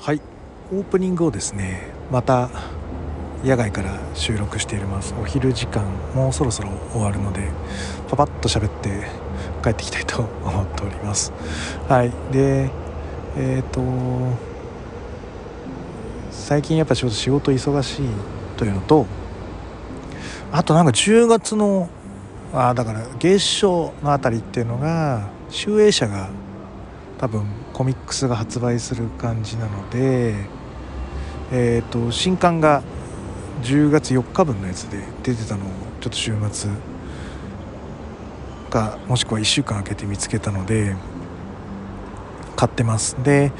はい。オープニングをですねまた野外から収録しています。お昼時間もうそろそろ終わるのでパパッと喋って帰ってきたいと思っております。はい。でえっ、ー、と最近やっぱちょっと仕事忙しいというのとあとなんか10月のあだから月初のあたりっていうのが集英社が多分コミックスが発売する感じなのでえ、ー、と新刊が10月4日分のやつで出てたのをちょっと週末かもしくは1週間空けて見つけたので買ってます。で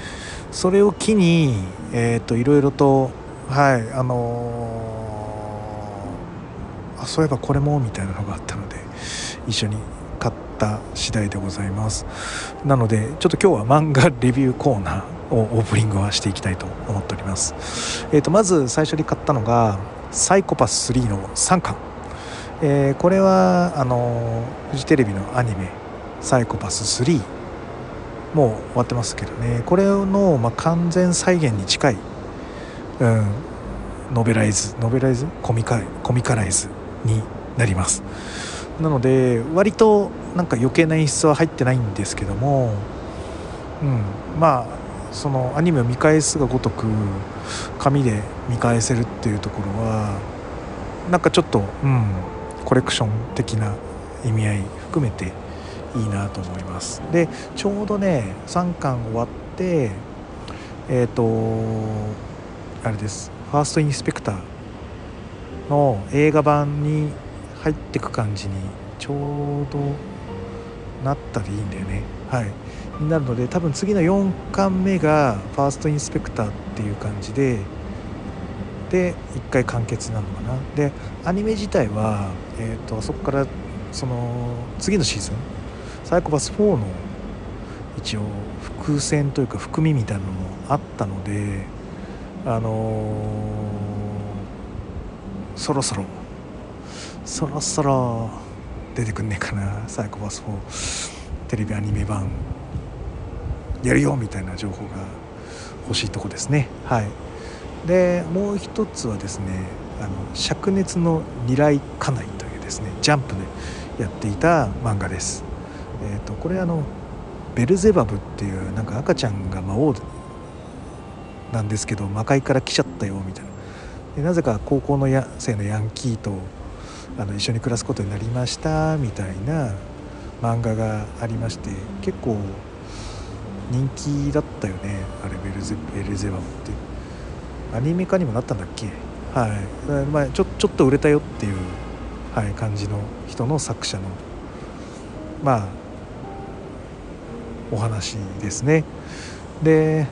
それを機にえっ、ー、といろいろとはいあのー、あそういえばこれもみたいなのがあったので一緒にった次第でございます。なのでちょっと今日は漫画レビューコーナーをオープニングはしていきたいと思っております。えーと、まず最初に買ったのが「サイコパス3」の3巻、えー、これはあのフジテレビのアニメ「サイコパス3」もう終わってますけどね。これの、まあ、完全再現に近い、うん、ノベライズノベライズ？コミカコミカライズになります。なので割となんか余計な演出は入ってないんですけども、うん、まあそのアニメを見返すがごとく紙で見返せるっていうところはなんかちょっと、うん、コレクション的な意味合い含めていいなと思います。でちょうどね3巻終わってえっ、ー、とあれです。ファーストインスペクターの映画版に入ってく感じにちょうどなったらいいんだよね。はい。になるので多分次の4巻目がファーストインスペクターっていう感じでで1回完結なのかな。でアニメ自体は、えーと、そこからその次のシーズンサイコパス4の一応伏線というか含みみたいなのもあったのであのー、そろそろそろそろ出てくんねえかな。サイコパス4テレビアニメ版。やるよみたいな情報が欲しいとこですね。はい。でもう一つはですねあの灼熱の二来家内というですねジャンプでやっていた漫画です。えっ、ー、とこれあのベルゼバブっていうなんか赤ちゃんが魔王なんですけど魔界から来ちゃったよみたいな。でなぜか高校のや生のヤンキーとあの一緒に暮らすことになりましたみたいな漫画がありまして結構人気だったよねあれベルゼベルゼバムって。アニメ化にもなったんだっけ？はい。まあ、ちょちょっと売れたよっていう、はい、感じの人の作者のまあお話ですね。で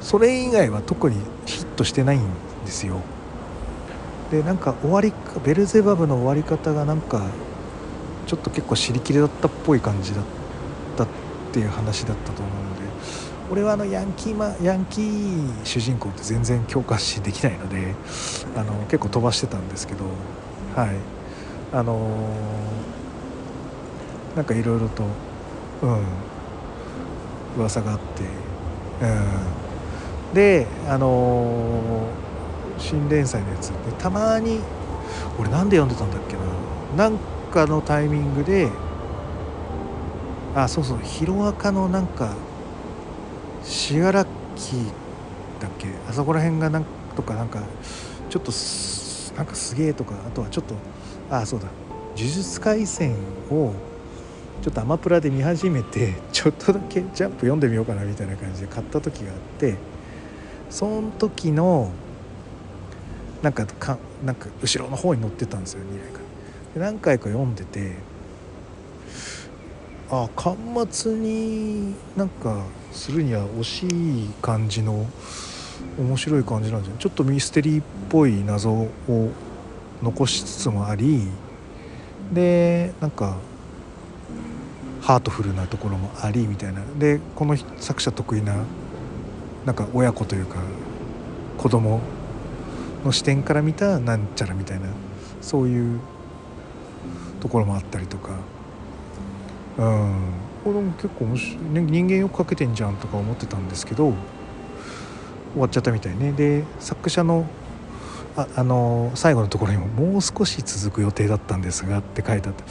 それ以外は特にヒットしてないんですよ。でなんか終わりベルゼバブの終わり方がなんかちょっと結構尻切れだったっぽい感じだったっていう話だったと思うので俺はあのヤンキーマヤンキー主人公って全然共感しできないのであの結構飛ばしてたんですけどはい。あのー、なんかいろいろとうん。噂があって、うん、であのー新連載のやつでたまに俺なんで読んでたんだっけな。なんかのタイミングであそうそうヒロアカのなんか信楽だっけ。あそこら辺がなんとかなんかちょっとなんかすげえとかあとはちょっとあそうだ。呪術廻戦をちょっとアマプラで見始めてちょっとだけジャンプ読んでみようかなみたいな感じで買った時があってその時のなんかかなんか後ろの方に載ってたんですよ2来かで何回か読んでてあ巻末になんかするには惜しい感じの面白い感じなんじゃない？ちょっとミステリーっぽい謎を残しつつもありでなんかハートフルなところもありみたいな。でこの作者得意ななんか親子というか子供の視点から見たなんちゃらみたいなそういうところもあったりとか。うん。これも結構面白い、ね、人間よく描けてんじゃんとか思ってたんですけど終わっちゃったみたいね。で作者のああの最後のところにも「もう少し続く予定だったんですが」って書いてあって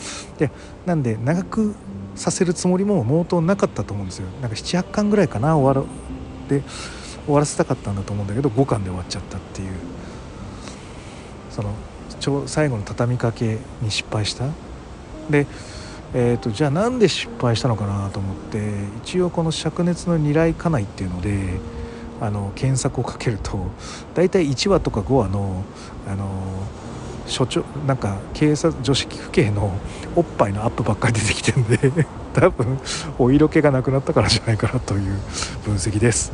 でなんで長くさせるつもりも毛頭なかったと思うんですよ。なんか78巻ぐらいかな終わるで終わらせたかったんだと思うんだけど5巻で終わっちゃったっていう。その最後の畳みかけに失敗した？でえーと、じゃあなんで失敗したのかなと思って一応この灼熱の二来家内っていうのであの検索をかけると大体1話とか5話のあの所長なんか警察女子府警のおっぱいのアップばっかり出てきてるんで 多分お色気がなくなったからじゃないかなという分析です。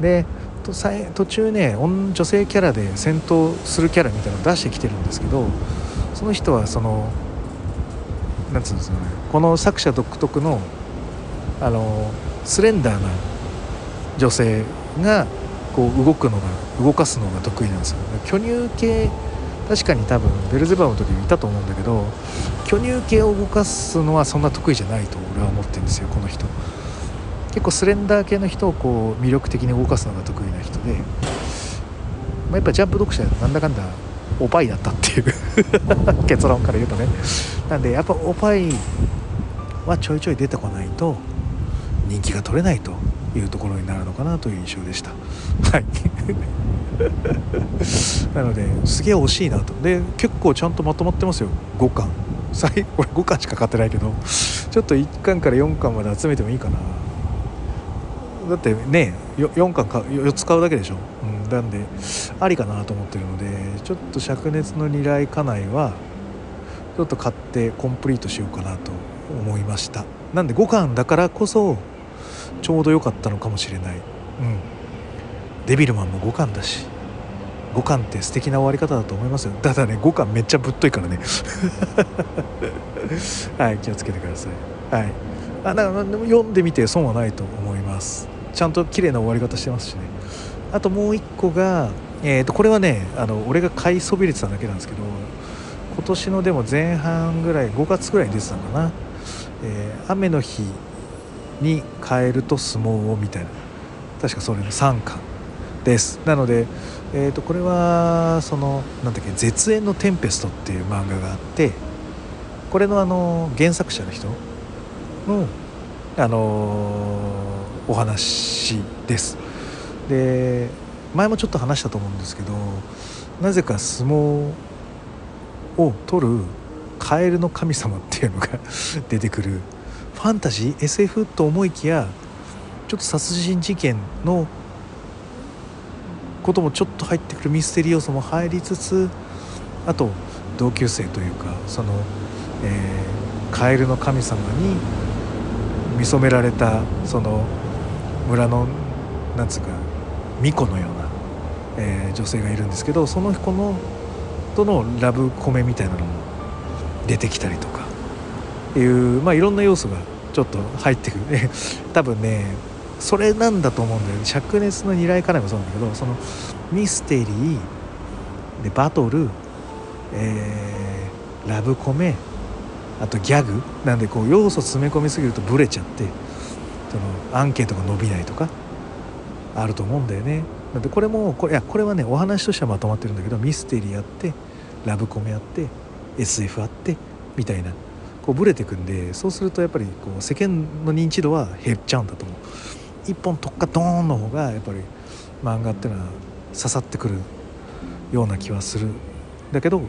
でと途中ね女性キャラで戦闘するキャラみたいなのを出してきてるんですけどその人はそのなんつうんですかねこの作者独特のあのスレンダーな女性がこう動くのが動かすのが得意なんですよ。巨乳系確かに多分ベルゼバブの時にいたと思うんだけど巨乳系を動かすのはそんな得意じゃないと俺は思ってるんですよこの人。結構スレンダー系の人をこう魅力的に動かすのが得意な人で、まあ、やっぱジャンプ読者なんだかんだおパイだったっていう 結論から言うとね。なんでやっぱおパイはちょいちょい出てこないと人気が取れないというところになるのかなという印象でした。はい。なのですげえ惜しいなと。で結構ちゃんとまとまってますよ。5巻。最これ5巻しか買ってないけど。ちょっと1巻から4巻まで集めてもいいかな。だってね4巻か4つ買うだけでしょ、うん、なんでありかなと思ってるのでちょっと灼熱の二来家内はちょっと買ってコンプリートしようかなと思いました。なんで5巻だからこそちょうど良かったのかもしれない。うん。デビルマンも5巻だし5巻って素敵な終わり方だと思いますよ。ただね5巻めっちゃぶっといからね。はい気をつけてください。はい。あだから読んでみて損はないと思います。ちゃんと綺麗な終わり方してますしね。あともう一個が、えー、とこれはねあの俺が買いそびれてただけなんですけど今年のでも前半ぐらい5月ぐらいに出てたのかな、えー、雨の日に変えると相撲をみたいな。確かそれの3巻です。なので、えー、とこれはそのなんだっけ「絶縁のテンペスト」っていう漫画があってこれのあの原作者の人のあのお話です。で前もちょっと話したと思うんですけどなぜか相撲を取るカエルの神様っていうのが 出てくる。ファンタジー SF と思いきやちょっと殺人事件のこともちょっと入ってくる。ミステリー要素も入りつつあと同級生というかその、えー、カエルの神様に見初められたその村のなんつうか巫女のような、えー、女性がいるんですけどその子のとのラブコメみたいなのも出てきたりとかいう、まあ、いろんな要素がちょっと入ってくる。多分ねそれなんだと思うんだよね。灼熱の二来家内もそうなんだけどそのミステリーでバトル、えー、ラブコメあとギャグ？なんでこう要素詰め込みすぎるとブレちゃってそのアンケートが伸びないとか？あると思うんだよね。なんでこれもこれいやこれはねお話としてはまとまってるんだけどミステリーあってラブコメあって SF あってみたいなこうブレてくんでそうするとやっぱりこう世間の認知度は減っちゃうんだと思う。一本特化ドーンの方がやっぱり漫画っていうのは刺さってくるような気はする。だけど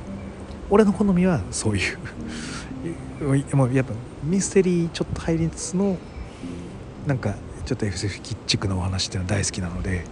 俺の好みはそういう。もうやっぱミステリーちょっと入りつつのなんかちょっと SF キッチクなお話っていうのは大好きなので、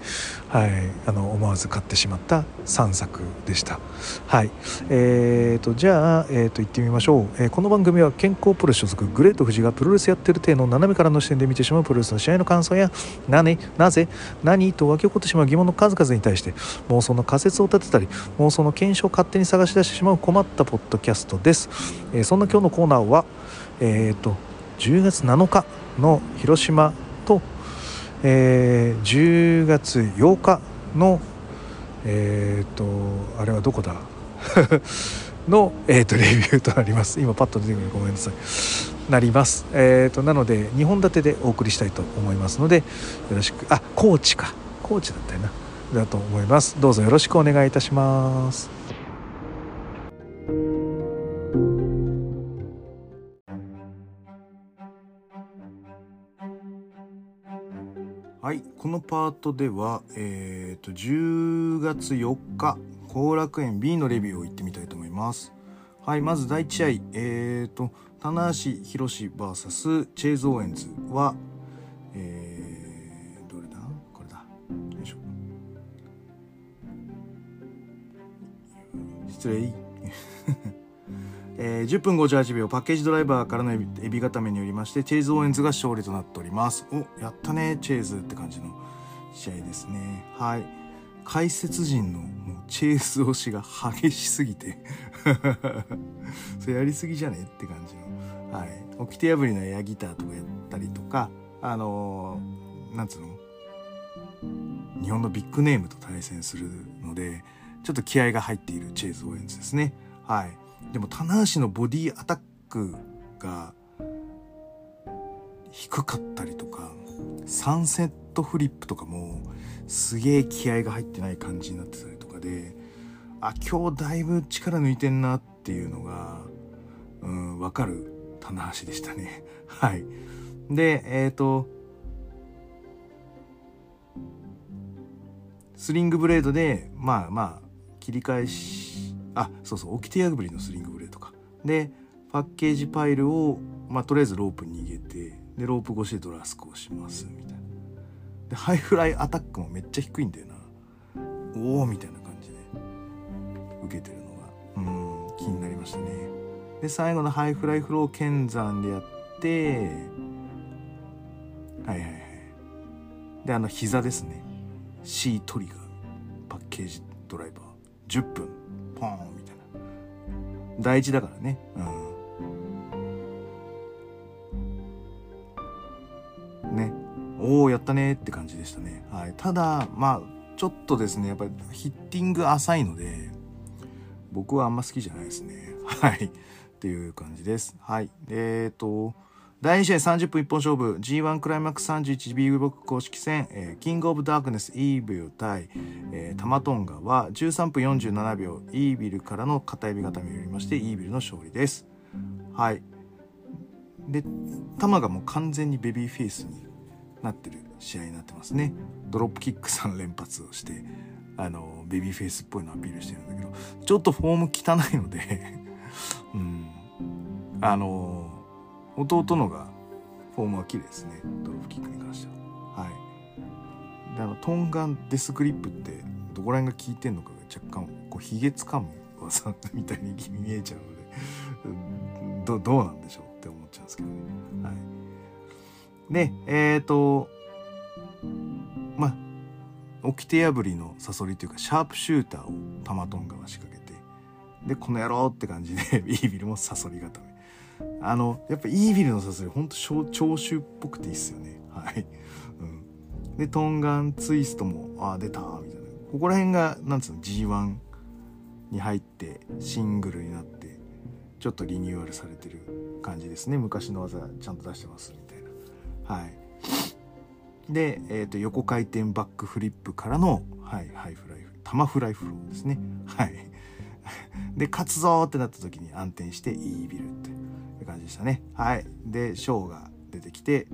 はい、あの思わず買ってしまった3作でした。はいえーと、じゃあ、えーと、行ってみましょう、えー、この番組は健康プロ所属グレート富士がプロレスやってる体の斜めからの視点で見てしまうプロレスの試合の感想や何なぜ何と湧き起こってしまう疑問の数々に対して妄想の仮説を立てたり妄想の検証を勝手に探し出してしまう困ったポッドキャストです。えー、そんな今日のコーナーは、えーと10月7日の広島と、えー、10月8日のえっ、ー、とあれはどこだ？の、えーと、レビューとなります。今パッと出てくるごめんなさい。なります、えーと、なので2本立てでお送りしたいと思いますのでよろしく。あ高知か。コーチだったよな。だと思います。どうぞよろしくお願いいたします。このパートではえっ、ー、と10月4日後楽園 B のレビューを言ってみたいと思います。はいまず第1試合えっ、ー、と棚橋宏 VS チェイズ・オーエンズはえー、どれだ？これだ。よいしょ。失礼。えー、10分58秒パッケージドライバーからのエビ固めによりましてチェイズ・オーエンズが勝利となっております。おやったねチェイズって感じの試合ですね。はい。解説陣のもうチェイス推しが激しすぎて。それやりすぎじゃねって感じの。はい。掟破りのエアギターとかやったりとかあのー、なんつうの？日本のビッグネームと対戦するのでちょっと気合が入っているチェイズ・オーエンズですね。はい。でも棚橋のボディアタックが低かったりとか3セットフリップとかもすげえ気合が入ってない感じになってたりとかであ今日だいぶ力抜いてんなっていうのがうん分かる棚橋でしたね。はい。でえっ、ー、とスリングブレードでまあまあ切り返しあそうそう。掟破りのスリングブレードか。でパッケージパイルをまあとりあえずロープに逃げてでロープ越しでドラスクをしますみたいな。でハイフライアタックもめっちゃ低いんだよな。おおみたいな感じで。受けてるのが。うん。気になりましたね。で最後のハイフライフロー剣山でやってはいはいはい。であの膝ですね。C トリガー。パッケージドライバー。10分。ポーンみたいな。大事だからね。うん。ね。おおやったねって感じでしたね。はい。ただまあちょっとですねやっぱりヒッティング浅いので僕はあんま好きじゃないですね。はい。っていう感じです。はい。えっ、ー、と第2試合30分一本勝負。G1 クライマックス 31B ブロック公式戦、えー、キングオブダークネスイービル対、えー、タマトンガは13分47秒。イービルからの片指固めによりましてイービルの勝利です。はい。でタマがもう完全にベビーフェイスになってる試合になってますね。ドロップキック3連発をしてあのベビーフェイスっぽいのアピールしてるんだけど。ちょっとフォーム汚いので。うん。あの弟のがフォームは綺麗ですね。ドロップキックに関しては。はい。であのトンガンデスグリップってどこら辺が効いてんのかが若干こうひげつかむ技みたいに見えちゃうので どどうなんでしょうって思っちゃうんですけどね。はい。でえっ、ー、とまあ掟破りのサソリというかシャープシューターをタマトンガは仕掛けてでこの野郎って感じで イービルもサソリ固め。あのやっぱイービルのさすがほんと長州っぽくていいっすよね。はい、うん、でトンガンツイストもああ出たみたいな。ここら辺がなんつうの G1 に入ってシングルになってちょっとリニューアルされてる感じですね。昔の技ちゃんと出してますみたいな。はい。で、えー、と横回転バックフリップからの、はい、ハイフライタマフライフローですね。はい。で勝つぞってなった時に暗転してイービルって。って感じでしたね。はい。でショーが出てきて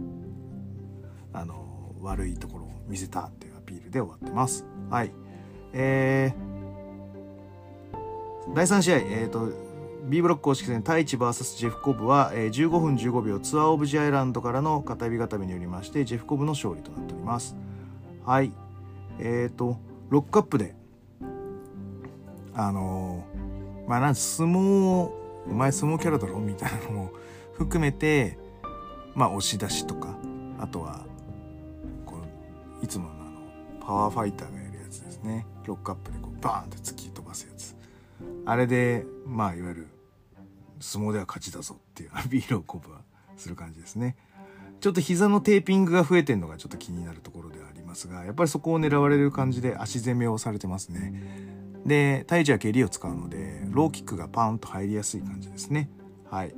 あの悪いところを見せたっていうアピールで終わってます。はい。えー、第3試合えっ、ー、と B ブロック公式戦太一 VS ジェフコブは、えー、15分15秒ツアーオブジアイランドからの片指固めによりましてジェフコブの勝利となっております。はい。えっ、ー、とロックアップであのー、まあなん相撲お前相撲キャラだろ？みたいなのも含めてまあ押し出しとかあとはこういつものあのパワーファイターがやるやつですね。ロックアップでこうバーンって突き飛ばすやつ。あれでまあいわゆる相撲では勝ちだぞっていう アピールを鼓舞はする感じですね。ちょっと膝のテーピングが増えてるのがちょっと気になるところではありますがやっぱりそこを狙われる感じで足攻めをされてますね。で太一は蹴りを使うのでローキックがパーンと入りやすい感じですね。はい。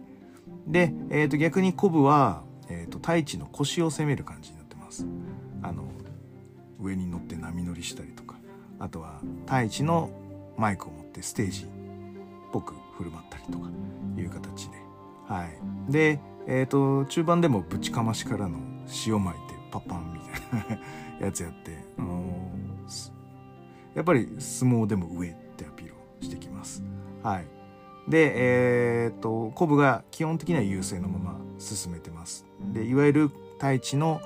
で、えー、と逆にコブは、えー、と太一の腰を攻める感じになってます。あの上に乗って波乗りしたりとか。あとは太一のマイクを持ってステージっぽく振る舞ったりとか。いう形で。はい。でえっ、ー、と中盤でもぶちかましからの塩巻いてパパンみたいなやつやって、あのー、やっぱり相撲でも上ってアピールをしてきます。はいでえっ、ー、とコブが基本的には優勢のまま進めてますでいわゆる太一の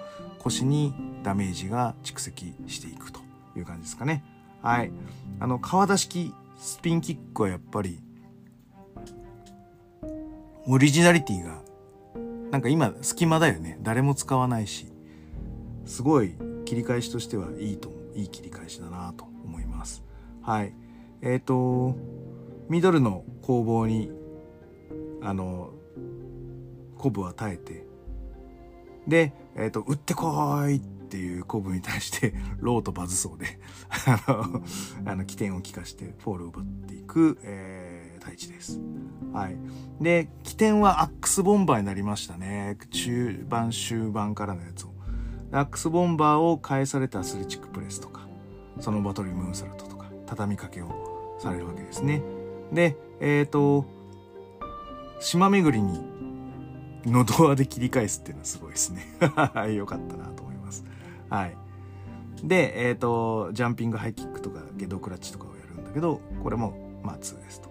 腰にダメージが蓄積していくという感じですかね。はい。あの、川田式スピンキックはやっぱり、オリジナリティが、なんか今隙間だよね。誰も使わないし、すごい切り返しとしてはいいと、いい切り返しだなと思います。はい。えっ、ー、と、ミドルの攻防に、あの、コブは耐えて、で、えっ、ー、と、撃ってこーいっていうコブに対して、ローとバズソーであの、あの、機転を利かしてフォールを奪っていく、えー、太一です。はい。で、起点はアックスボンバーになりましたね。中盤、終盤からのやつを。アックスボンバーを返されたアスレチックプレックスとか、そのバトルムーンサルトとか、畳みかけをされるわけですね。で、えっ、ー、と、島巡りにのドアで切り返すっていうのはすごいですね。よかったなと思います。はい。で、えっ、ー、と、ジャンピングハイキックとかゲドクラッチとかをやるんだけど、これも、まあ2ですと。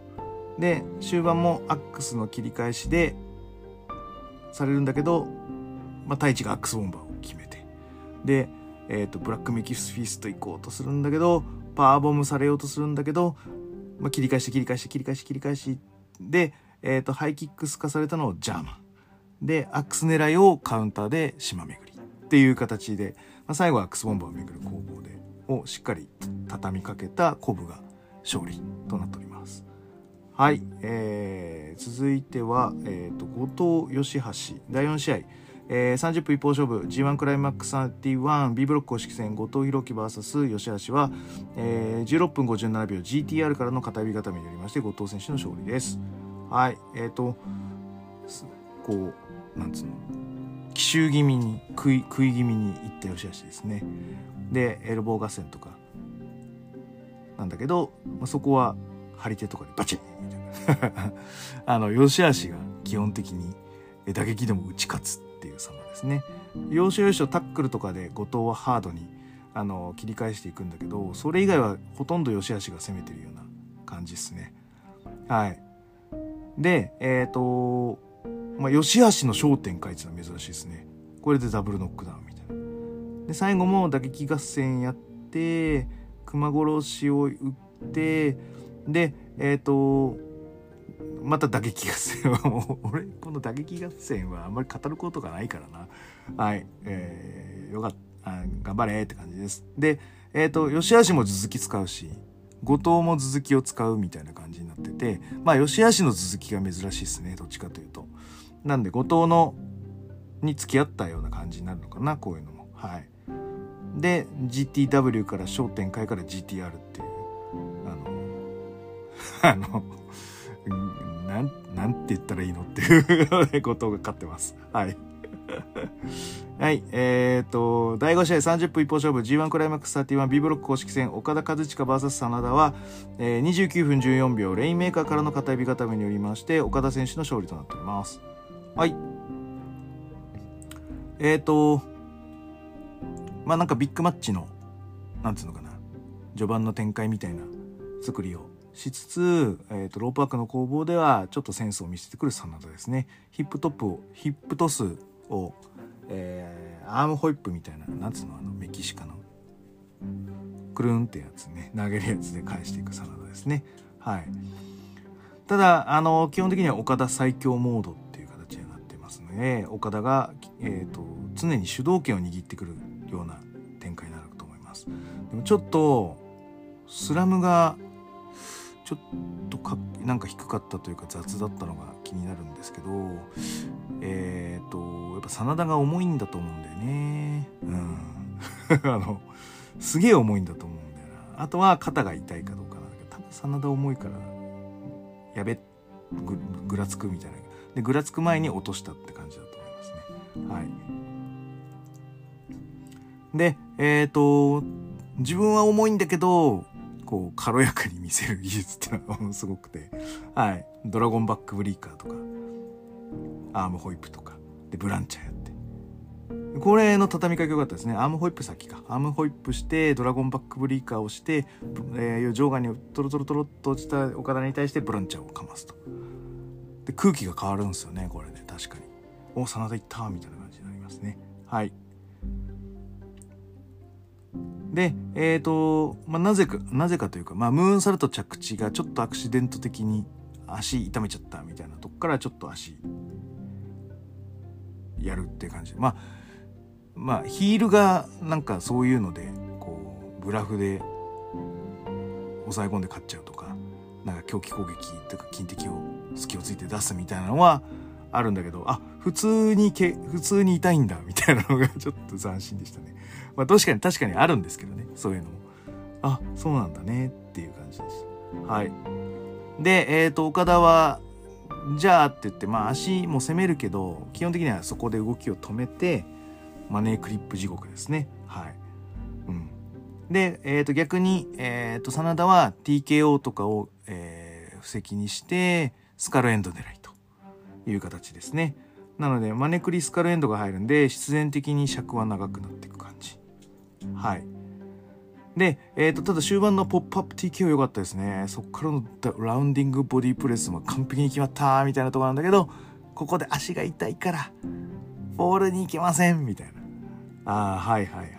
で、終盤もアックスの切り返しで、されるんだけど、まあ、太一がアックスボンバーを決めて。で、えっ、ー、と、ブラックメキスフィスト行こうとするんだけど、パワーボムされようとするんだけど、まあ、切り返して切り返して切り返し切り返しで、え、ー、と、ハイキックすかされたのをジャーマン。で、アックス狙いをカウンターで島巡りっていう形で、まあ、最後はアックスボンバーを巡る攻防で、をしっかり畳みかけたコブが勝利となっております。はい、えー、続いては、えーと、後藤義橋第4試合、えー、30分一方勝負 G1 クライマックス 31B ブロック公式戦後藤弘樹 VS 吉橋は、えー、16分57秒 GTR からの片指固めによりまして後藤選手の勝利です。はいえーとこうなんつうの奇襲気味に食い食い気味にいった良し悪しですね。でエルボー合戦とか。なんだけど、まあ、そこは張り手とかでバチン！みたいな。あの良し悪しが基本的に打撃でも打ち勝つっていう様ですね要所要所タックルとかで後藤はハードにあの切り返していくんだけどそれ以外はほとんど良し悪しが攻めてるような感じですねはいでえっ、ー、とまあ、吉橋の焦点かいてのは珍しいですね。これでダブルノックダウンみたいな。で、最後も打撃合戦やって、熊殺しを打って、で、えっ、ー、と、また打撃合戦は もう、俺、この打撃合戦はあんまり語ることがないからな。はい。えー、よかった。頑張れって感じです。で、えっ、ー、と、吉橋も続き使うし、後藤も続きを使うみたいな感じになってて、まあ、吉橋の続きが珍しいですね。どっちかというと。なんで、後藤の、に付き合ったような感じになるのかな、こういうのも。はい。で、GTW から焦点会から GTR っていう、あの、あの、なん、なんて言ったらいいのっていうことが勝ってます。はい。はい。えっ、と、第5試合30分一方勝負 G1 クライマックス 31B ブロック公式戦岡田和親 VS 真田は、えー、29分14秒レインメーカーからの片指固めによりまして岡田選手の勝利となっております。はい。えっ、と、まあなんかビッグマッチの、なんつうのかな、序盤の展開みたいな作りをしつつ、えーと、ロープワークの攻防ではちょっとセンスを見せてくる真田ですね。ヒップトップを、ヒップトスを、えー、アームホイップみたいな、なんつうの、あの、メキシカの、クルーンってやつね、投げるやつで返していく真田ですね。はい。ただ、あの、基本的には岡田最強モードね岡田が、えーと、常に主導権を握ってくるような展開になると思いますでもちょっとスラムがちょっとかなんか低かったというか雑だったのが気になるんですけどえっ、ー、とやっぱ真田が重いんだと思うんだよね。うん。あのすげえ重いんだと思うんだよな。あとは肩が痛いかどうかなんだけど多分真田重いからやべぐぐらつくみたいな。でぐらつく前に落としたって感じだと思いますね。はい。でえっ、ー、と、自分は重いんだけど、こう、軽やかに見せる技術ってのがものすごくて、はい。ドラゴンバックブリーカーとか、アームホイップとか、で、プランチャーやって。これの畳みかけ良かったですね。アームホイップ先か。アームホイップして、ドラゴンバックブリーカーをして、えー、場外にトロトロトロっと落ちたオカダに対してプランチャーをかますと。で、空気が変わるんですよね、これね。確かに。お、真田いったみたいな感じになりますね。はい。で、えっ、ー、と、まあ、なぜか、なぜかというか、まあ、ムーンサルト着地がちょっとアクシデント的に足痛めちゃったみたいなとこからちょっと足やるって感じで。まあ、まあ、ヒールがなんかそういうので、こう、ブラフで抑え込んで勝っちゃうとか、なんか狂気攻撃とか金敵を隙をついて出すみたいなのはあるんだけど、あ、普通にけ、普通に痛いんだみたいなのがちょっと斬新でしたね。まあ確かに確かにあるんですけどね、そういうのも。あ、そうなんだねっていう感じです。はい。で、えっ、ー、と、岡田は、じゃあって言って、まあ足も攻めるけど、基本的にはそこで動きを止めて、マネークリップ地獄ですね。はい。うん。で、えっ、ー、と逆に、えっ、ー、と、真田は TKO とかを、えー、布石にして、スカルエンド狙いという形ですね。なので、マネクリスカルエンドが入るんで、必然的に尺は長くなっていく。はい。で、えっ、ー、と、ただ終盤のポップアップ TKO 良かったですね。そっからのラウンディングボディプレスも完璧に決まったみたいなところなんだけど、ここで足が痛いから、ボールに行けませんみたいな。ああ、はいはいはいはい。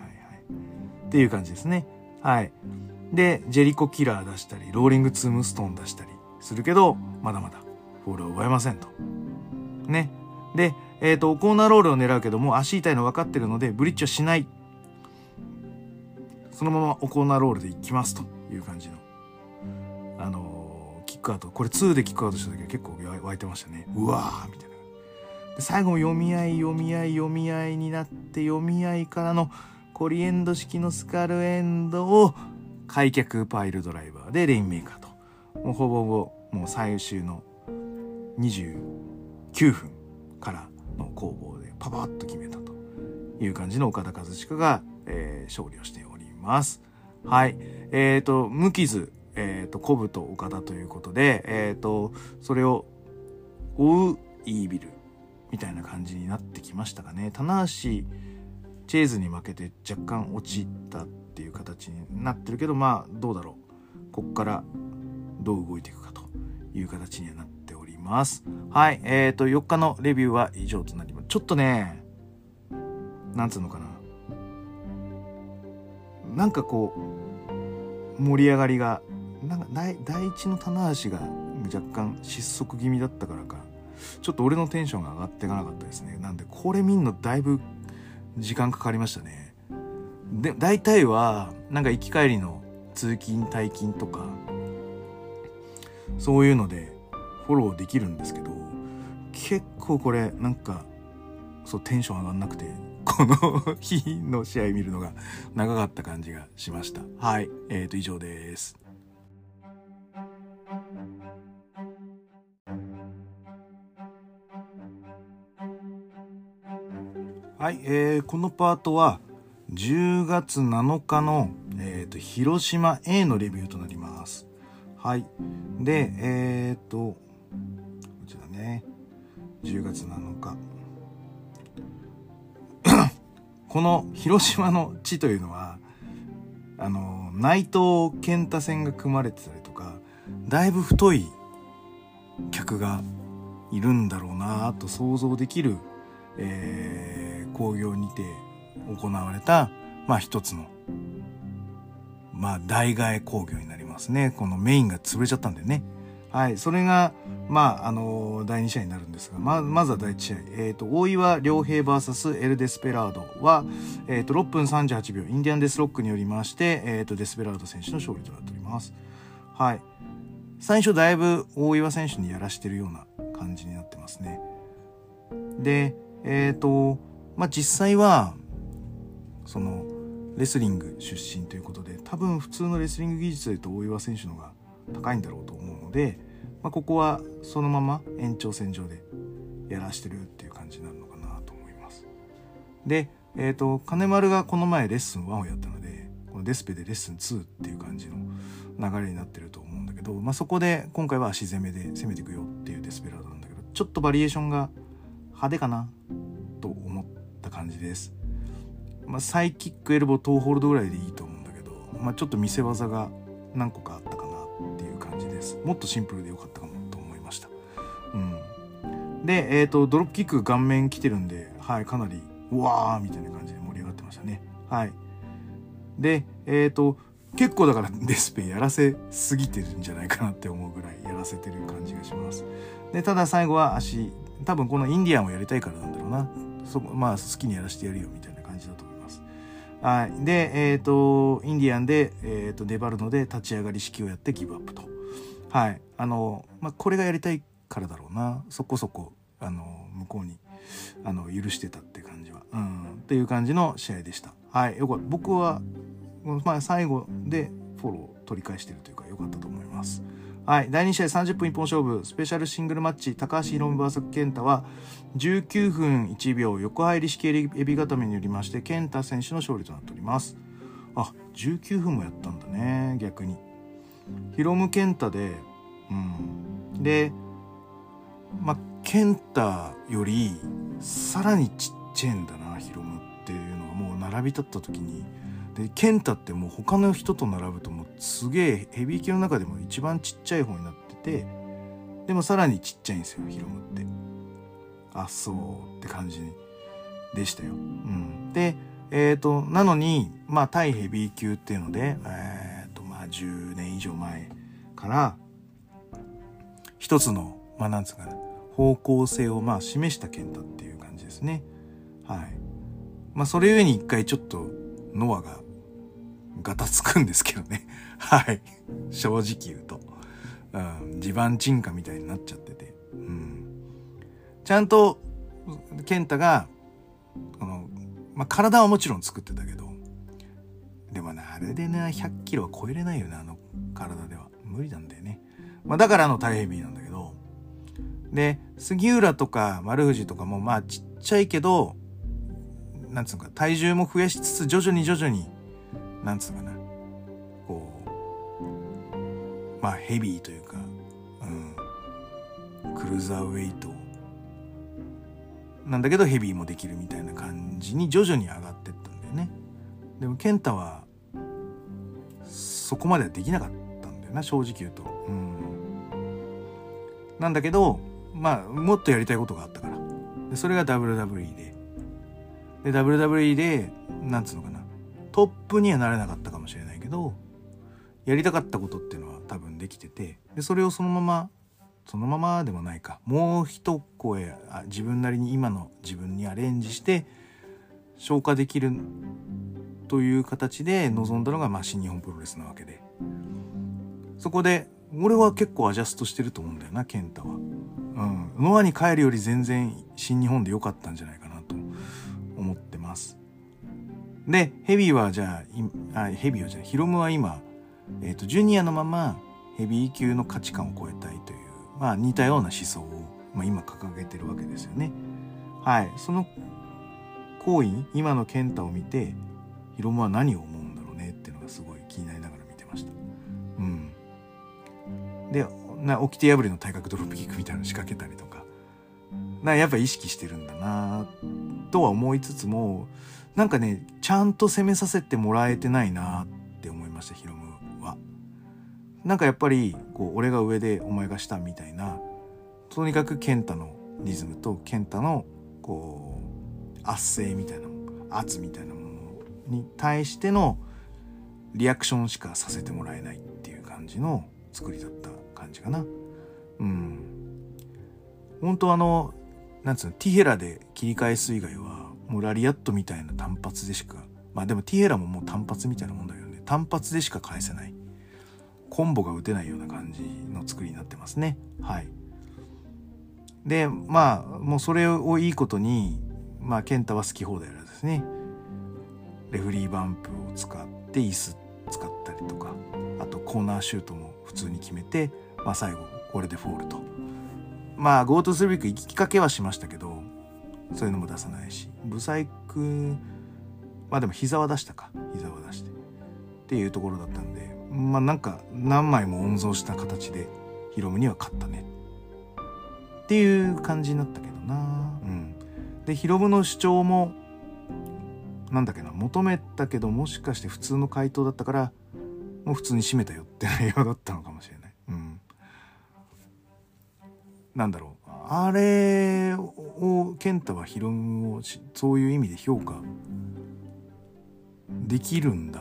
っていう感じですね。はい。で、ジェリコキラー出したり、ローリングツームストーン出したりするけど、まだまだボールを奪えませんと。ね。で、えっ、ー、と、コーナーロールを狙うけども、足痛いの分かってるので、ブリッジはしないそのままコーナーロールでいきますという感じの、あのー、キックアウト。これ2でキックアウトした時は結構湧いてましたね。うわーみたいな。で最後も読み合い、読み合い、読み合いになって、読み合いからのコリエンド式のスカルエンドを開脚パイルドライバーでレインメーカーと。もうほぼほぼもう最終の29分からの攻防でパパッと決めたという感じの岡田和親が、えー、勝利をしてます。はい。えっ、ー、と、無傷、えっ、ー、と、コブと岡田ということで、えっ、ー、と、それを追うイービルみたいな感じになってきましたかね。棚橋、チェーズに負けて若干落ちたっていう形になってるけど、まあ、どうだろう。こっからどう動いていくかという形にはなっております。はい。えっ、と、4日のレビューは以上となります。ちょっとね、なんつうのかな。なんかこう盛り上がりがなんか第一の棚橋が若干失速気味だったからかちょっと俺のテンションが上がっていかなかったですね。なんでこれ見んのだいぶ時間かかりましたね。で大体はなんか行き帰りの通勤退勤とかそういうのでフォローできるんですけど結構これなんかそうテンション上がんなくてこの日の試合見るのが長かった感じがしました。はい。えっ、ー、と、以上です。はい、えー、このパートは10月7日の、えーと、広島 A のレビューとなります。はい。で、えっ、ー、と、こちらね、10月7日。この広島の地というのは、あの、内藤健太線が組まれてたりとか、だいぶ太い客がいるんだろうなと想像できる、えー、工業にて行われた、まあ一つの、まあ代替工業になりますね。このメインが潰れちゃったんでね。はい。それが、まあ、あの、第2試合になるんですが、ま、まずは第1試合。えっ、ー、と、大岩良平 VS エル・デスペラードは、えっ、ー、と、6分38秒、インディアンデスロックによりまして、えっ、と、デスペラード選手の勝利となっております。はい。最初だいぶ大岩選手にやらしてるような感じになってますね。で、えっ、と、まあ、実際は、その、レスリング出身ということで、多分普通のレスリング技術で言うと大岩選手の方が高いんだろうと思うで、まあ、ここはそのまま延長線上でやらしてるっていう感じになるのかなと思います。で、えっ、ー、と金丸がこの前レッスン1をやったのでこのデスペでレッスン2っていう感じの流れになってると思うんだけど、まあ、そこで今回は足攻めで攻めていくよっていうデスペラードなんだけどちょっとバリエーションが派手かなと思った感じです。まあ、サイキックエルボートーホールドぐらいでいいと思うんだけど、まあ、ちょっと見せ技が何個かあったかなです。もっとシンプルでよかったかもと思いました。うん。でえっ、ー、とドロップキック顔面来てるんではいかなりうわーみたいな感じで盛り上がってましたね。はい。でえっ、ー、と結構だからデスペやらせすぎてるんじゃないかなって思うぐらいやらせてる感じがします。でただ最後は足多分このインディアンをやりたいからなんだろうな。そまあ好きにやらせてやるよみたいな感じだと思います。はい。で、えっ、ー、と、インディアンで、えっ、ー、と、粘るので、立ち上がり式をやってギブアップと。はい。あの、まあ、これがやりたいからだろうな。そこそこ、あの、向こうに、あの、許してたって感じは。うん。っていう感じの試合でした。はい。よかった。僕は、まあ、最後でフォロー取り返してるというか、良かったと思います。はい。第2試合30分一本勝負、スペシャルシングルマッチ、高橋宏美 VS 健太は、19分1秒、横入り式エビ固めによりまして、健太選手の勝利となっております。あ、19分もやったんだね、逆に。ヒロム健太で、うん。で、まあ、健太より、さらにちっちゃいんだな、ヒロムっていうのがもう並び立った時に、で健太ってもう他の人と並ぶともうすげえヘビー級の中でも一番ちっちゃい方になっててでもさらにちっちゃいんですよヒロムって。あそうって感じでしたよ、うん、でえっ、ー、となのにまあ対ヘビー級っていうのでえ、ー、10年以上前から一つのまあなんつうかな方向性をまあ示した健太っていう感じですねはいまあそれゆえに一回ちょっとノアがガタつくんですけどね。はい。正直言うと。うん、地盤沈下みたいになっちゃってて。うん。ちゃんと、健太が、この、まあ、体はもちろん作ってたけど、でもな、あれでね、100キロは超えれないよね、あの体では。無理なんだよね。まあ、だからあの大ヘビーなんだけど、で、杉浦とか丸藤とかも、まあ、ちっちゃいけど、なんつうか、体重も増やしつつ、徐々に徐々になんつうかな。こうまあヘビーというか、うん、クルーザーウェイト。なんだけどヘビーもできるみたいな感じに徐々に上がってったんだよね。でも健太はそこまではできなかったんだよな正直言うと。うん。なんだけどまあもっとやりたいことがあったから。でそれが WWE で。で WWE でなんつうのかな。トップにはなれなかったかもしれないけどやりたかったことっていうのは多分できてて。でそれをそのままそのままでもないか。もう一声あ自分なりに今の自分にアレンジして消化できるという形で臨んだのがまあ新日本プロレスなわけでそこで俺は結構アジャストしてると思うんだよな健太は。うん、ノアに帰るより全然新日本で良かったんじゃないかなと思ってます。で、ヘビーはじゃあ、あヘビーはじゃあ、ヒロムは今、えっ、ー、と、ジュニアのままヘビー級の価値観を超えたいという、まあ似たような思想を、まあ、今掲げてるわけですよね。はい。その行為、今の健太を見て、ヒロムは何を思うんだろうねっていうのがすごい気になりながら見てました。うん。で、な、起きて破りの体格ドロップキックみたいなの仕掛けたりとか、な、やっぱ意識してるんだなとは思いつつも、なんかね、ちゃんと攻めさせてもらえてないなって思いました、ヒロムは。なんかやっぱり、こう、俺が上でお前が下みたいな、とにかく健太のリズムと健太の、こう、圧政みたいな、圧みたいなに対してのリアクションしかさせてもらえないっていう感じの作りだった感じかな。うん。本当あの、なんつうの、ティヘラで切り返す以外は、もうラリアットみたいな単発でしかまあでもティエラももう単発みたいなもんだけどね。単発でしか返せない。コンボが打てないような感じの作りになってますね。はい。でまあもうそれをいいことにまあ健太は好き放題ですね。レフリーバンプを使って椅子使ったりとかあとコーナーシュートも普通に決めて、まあ、最後これでフォールと。まあゴートゥスリープ行きかけはしましたけどそういうのも出さないしブサイクまあでも膝は出したか。膝は出して。っていうところだったんでまあなんか何枚も温存した形でヒロムには勝ったね。っていう感じになったけどな。うん。でヒロムの主張もなんだっけな求めたけどもしかして普通の回答だったからもう普通に締めたよって内容だったのかもしれない。うん。なんだろう。あれを健太はヒロムをそういう意味で評価できるんだ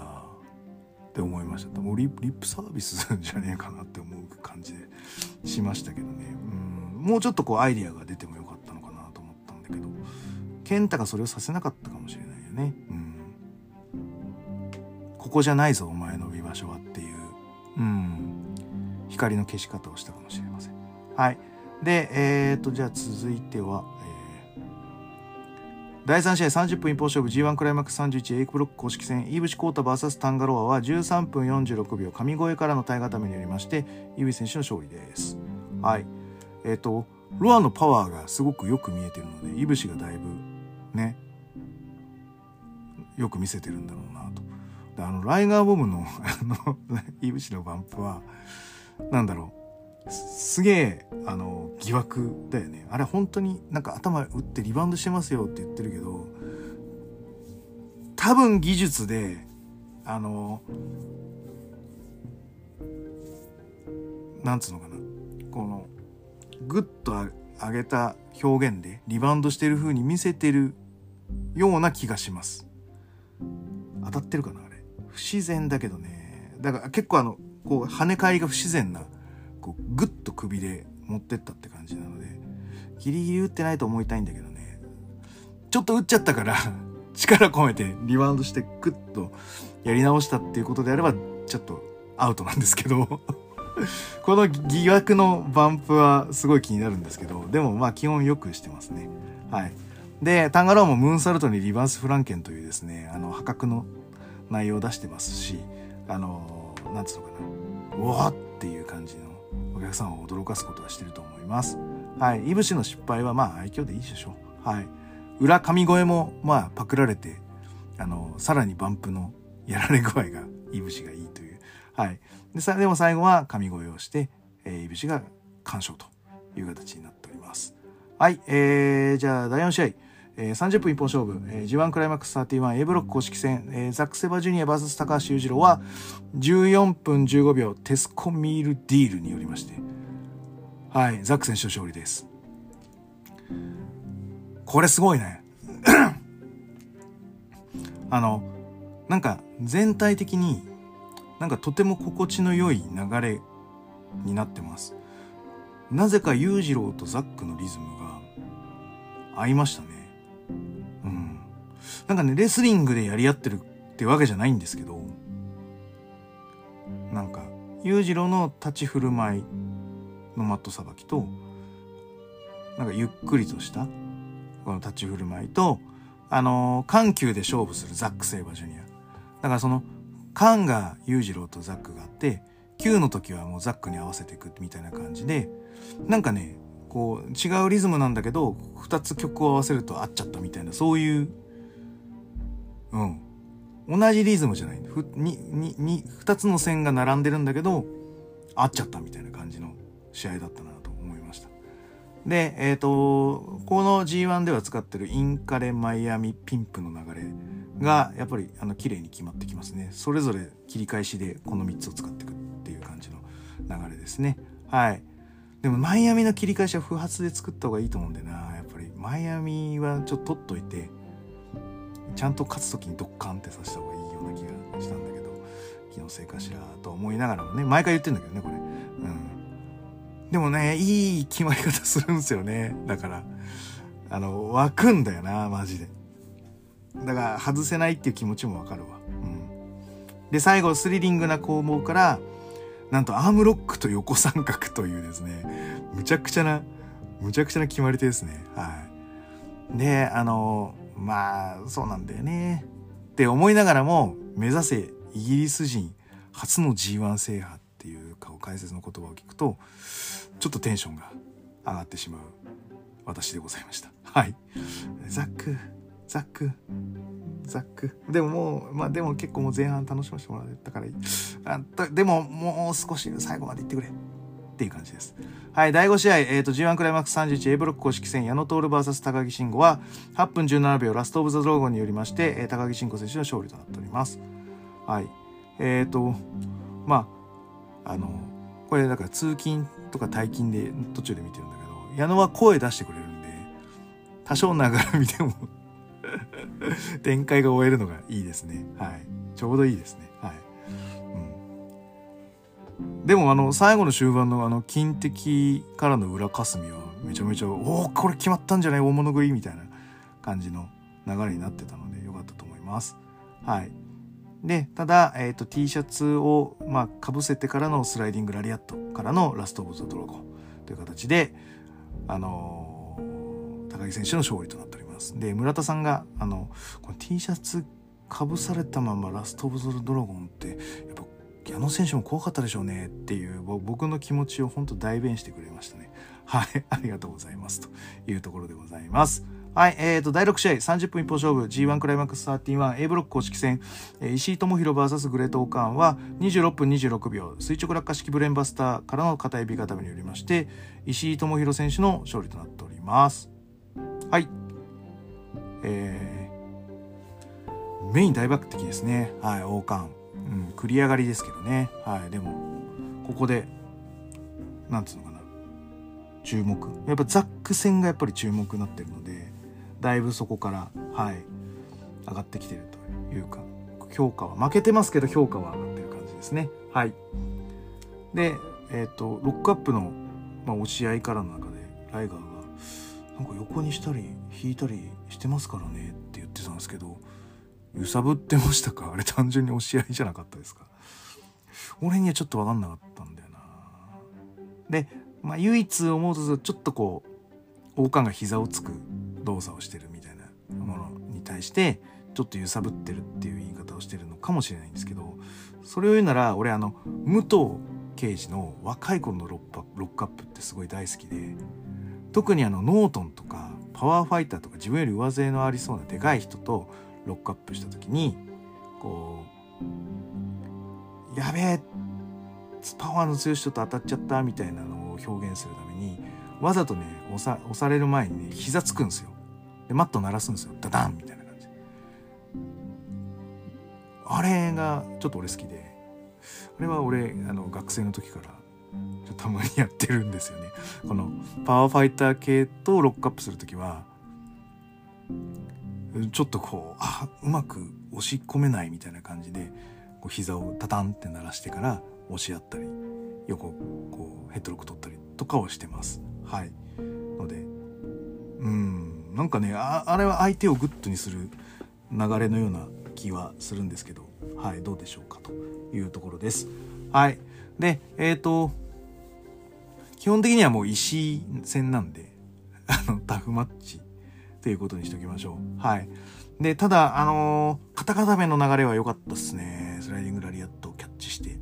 って思いました。もうリリップサービスじゃねえかなって思う感じでしましたけどね。うん。もうちょっとこうアイディアが出てもよかったのかなと思ったんだけど健太がそれをさせなかったかもしれない。ね。うん。ここじゃないぞお前の居場所はっていう。うん。光の消し方をしたかもしれません。はい。でえー、とじゃあ続いては第3試合30分一方勝負 G1 クライマックス 31A ブロック公式戦イブシコータ VS タンガロアは13分46秒神越からの体固めによりましてイブシ選手の勝利です。はい。えっ、とロアのパワーがすごくよく見えてるのでイブシがだいぶねよく見せてるんだろうなとであのライガーボムの あのイブシのバンプはなんだろうすげえ、あの、疑惑だよね。あれ本当になんか頭打ってリバウンドしてますよって言ってるけど、多分技術で、あの、なんつうのかな。この、グッと上げた表現でリバウンドしてる風に見せてるような気がします。当たってるかなあれ。不自然だけどね。だから結構あの、こう跳ね返りが不自然なこうグッと首で持ってったって感じなのでギリギリ打ってないと思いたいんだけどねちょっと打っちゃったから 力込めてリバウンドしてグッとやり直したっていうことであればちょっとアウトなんですけど この疑惑のバンプはすごい気になるんですけどでもまあ基本よくしてますねはいでタンガローもムーンサルトにリバースフランケンというですねあの破格の内容を出してますしあのなんつうのかなうわっていう感じのお客さんを驚かすことはしてると思います。はい。いぶしの失敗はまあ愛嬌でいいでしょう。はい。裏神声もまあパクられて、あの、さらにバンプのやられ具合がいぶしがいいという。はい。で、さでも最後は神声をして、えー、いぶしが完勝という形になっております。はい。えー、じゃあ第4試合。えー、30分一本勝負、えー、G1 クライマックス 31A ブロック公式戦、えー、ザック・セバジュニア VS 高橋裕次郎は14分15秒テスコミールディールによりまして。はいザック選手の勝利です。これすごいね。あのなんか全体的になんかとても心地の良い流れになってます。なぜか裕次郎とザックのリズムが合いましたね。なんかね、レスリングでやり合ってるってわけじゃないんですけど、なんか、裕次郎の立ち振る舞いのマットさばきと、なんかゆっくりとしたこの立ち振る舞いと、あのー、緩急で勝負するザック・セイバージュニア。だからその、緩が裕次郎とザックがあって、9の時はもうザックに合わせていくみたいな感じで、なんかね、こう違うリズムなんだけど、2つ曲を合わせると合っちゃったみたいな、そういううん。同じリズムじゃない。ふ、に、に、に、二つの線が並んでるんだけど、合っちゃったみたいな感じの試合だったなと思いました。で、えっ、ー、と、この G1 では使ってるインカレマイアミピンプの流れが、やっぱり、あの、綺麗に決まってきますね。それぞれ切り返しでこの3つを使っていくっていう感じの流れですね。はい。でも、マイアミの切り返しは不発で作った方がいいと思うんだよな。やっぱり、マイアミはちょっと取っといて、ちゃんと勝つ時にドッカンってさせた方がいいような気がしたんだけど気のせいかしらと思いながらもね毎回言ってんだけどねこれ。うん。でもねいい決まり方するんですよね。だからあの湧くんだよなマジで。だから外せないっていう気持ちもわかるわ。うん。で最後スリリングな攻防からなんとアームロックと横三角というですねむちゃくちゃなむちゃくちゃな決まり手ですね。はい。であのまあそうなんだよねって思いながらも目指せイギリス人初の G1 制覇っていう顔解説の言葉を聞くとちょっとテンションが上がってしまう私でございましたはいザックザックザック。でももう、まあでも結構もう前半楽しませてもらったからいい。あでももう少し最後まで行ってくれ。っていう感じです。はい、第5試合、えっ、ー、と、G1 クライマックス31 A ブロック公式戦、矢野徹 VS 高木慎吾は、8分17秒ラストオブザドラゴンによりまして、えー、高木慎吾選手の勝利となっております。はい。えっ、ー、と、まあ、あの、これだから通勤とか退勤で途中で見てるんだけど、矢野は声出してくれるんで、多少ながら見ても 展開が終えるのがいいですね。はい。ちょうどいいですね。でもあの最後の終盤のあの金敵からの裏霞はめちゃめちゃおおこれ決まったんじゃない大物食いみたいな感じの流れになってたのでよかったと思います。はい。で、ただ、えっ、ー、と、T シャツを、まあ、かぶせてからのスライディングラリアットからのラストオブザドラゴンという形で、あのー、高木選手の勝利となっております。で、村田さんが、あの、この T シャツかぶされたままラストオブザドラゴンって、やっぱ矢野選手も怖かったでしょうねっていう僕の気持ちを本当代弁してくれましたね。はい、ありがとうございますというところでございます。はい、えーと、第6試合、30分一方勝負、G1 クライマックス31 A ブロック公式戦、え、石井智弘 VS グレートオーカーンは26分26秒、垂直落下式ブレンバスターからの片指固めによりまして、石井智弘選手の勝利となっております。はい。えー、メイン大抜擢ですね。はい、王冠。うん、繰り上がりですけどね。はい。でも、ここで、なんつうのかな。注目。やっぱザック戦がやっぱり注目になってるので、だいぶそこから、はい、上がってきてるというか、評価は、負けてますけど評価は上がってる感じですね。はい。で、えっ、ー、と、ロックアップの、まあ、押し合いからの中で、ライガーが、なんか横にしたり、引いたりしてますからねって言ってたんですけど、揺さぶってましたか？あれ単純に押し合いじゃなかったですか？俺にはちょっと分かんなかったんだよな。で、まあ、唯一思うとちょっとこう王冠が膝をつく動作をしてるみたいなものに対してちょっと揺さぶってるっていう言い方をしてるのかもしれないんですけどそれを言うなら俺あの武藤刑事の若い頃のロックアップってすごい大好きで特にあのノートンとかパワーファイターとか自分より上背のありそうなでかい人とロックアップした時にこうやべえパワーの強い人と当たっちゃったみたいなのを表現するためにわざとね押さ押される前にね膝つくんですよ。でマット鳴らすんですよ。ダダンみたいな感じ。あれがちょっと俺好きであれは俺あの学生の時からたまにやってるんですよね。このパワーファイター系とロックアップする時はちょっとこうあうまく押し込めないみたいな感じでこう膝をタタンって鳴らしてから押し合ったり横こうヘッドロック取ったりとかをしてます。はい。のでうんなんかねあれは相手をグッドにする流れのような気はするんですけどはいどうでしょうかというところです。はい。でえっ、ー、と基本的にはもう石井戦なんであのタフマッチっていうことにしておきましょう。はい。で、ただ、あのー、カタカタ目の流れは良かったっすね。スライディングラリアットをキャッチして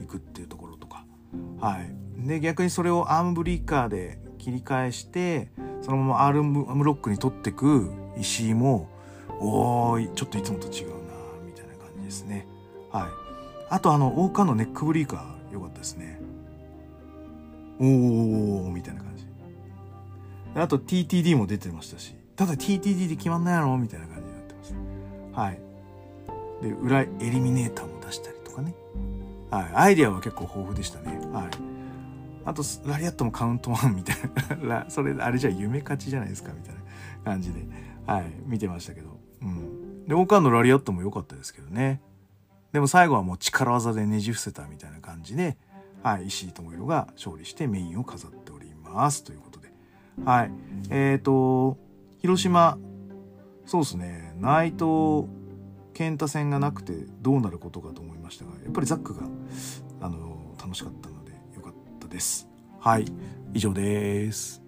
いくっていうところとか。はい。で、逆にそれをアームブリーカーで切り返して、そのままアームロックに取ってく石井も、おーい、ちょっといつもと違うなみたいな感じですね。はい。あと、あの、王冠のネックブリーカー、良かったですね。おー、みたいな感じ。あと TTD も出てましたし。ただ TTD で決まんないやろみたいな感じになってます。はい。で、裏エリミネーターも出したりとかね。はい。アイディアは結構豊富でしたね。はい。あと、ラリアットもカウントワンみたいな。それ、あれじゃ夢勝ちじゃないですかみたいな感じで。はい。見てましたけど。うん。で、オカンのラリアットも良かったですけどね。でも最後はもう力技でねじ伏せたみたいな感じで、はい。石井智弘が勝利してメインを飾っております。ということで。はい。えっ、ー、と、広島、そうですね、内藤健太戦がなくてどうなることかと思いましたが、やっぱりザックが、あの、楽しかったのでよかったです。はい、以上です。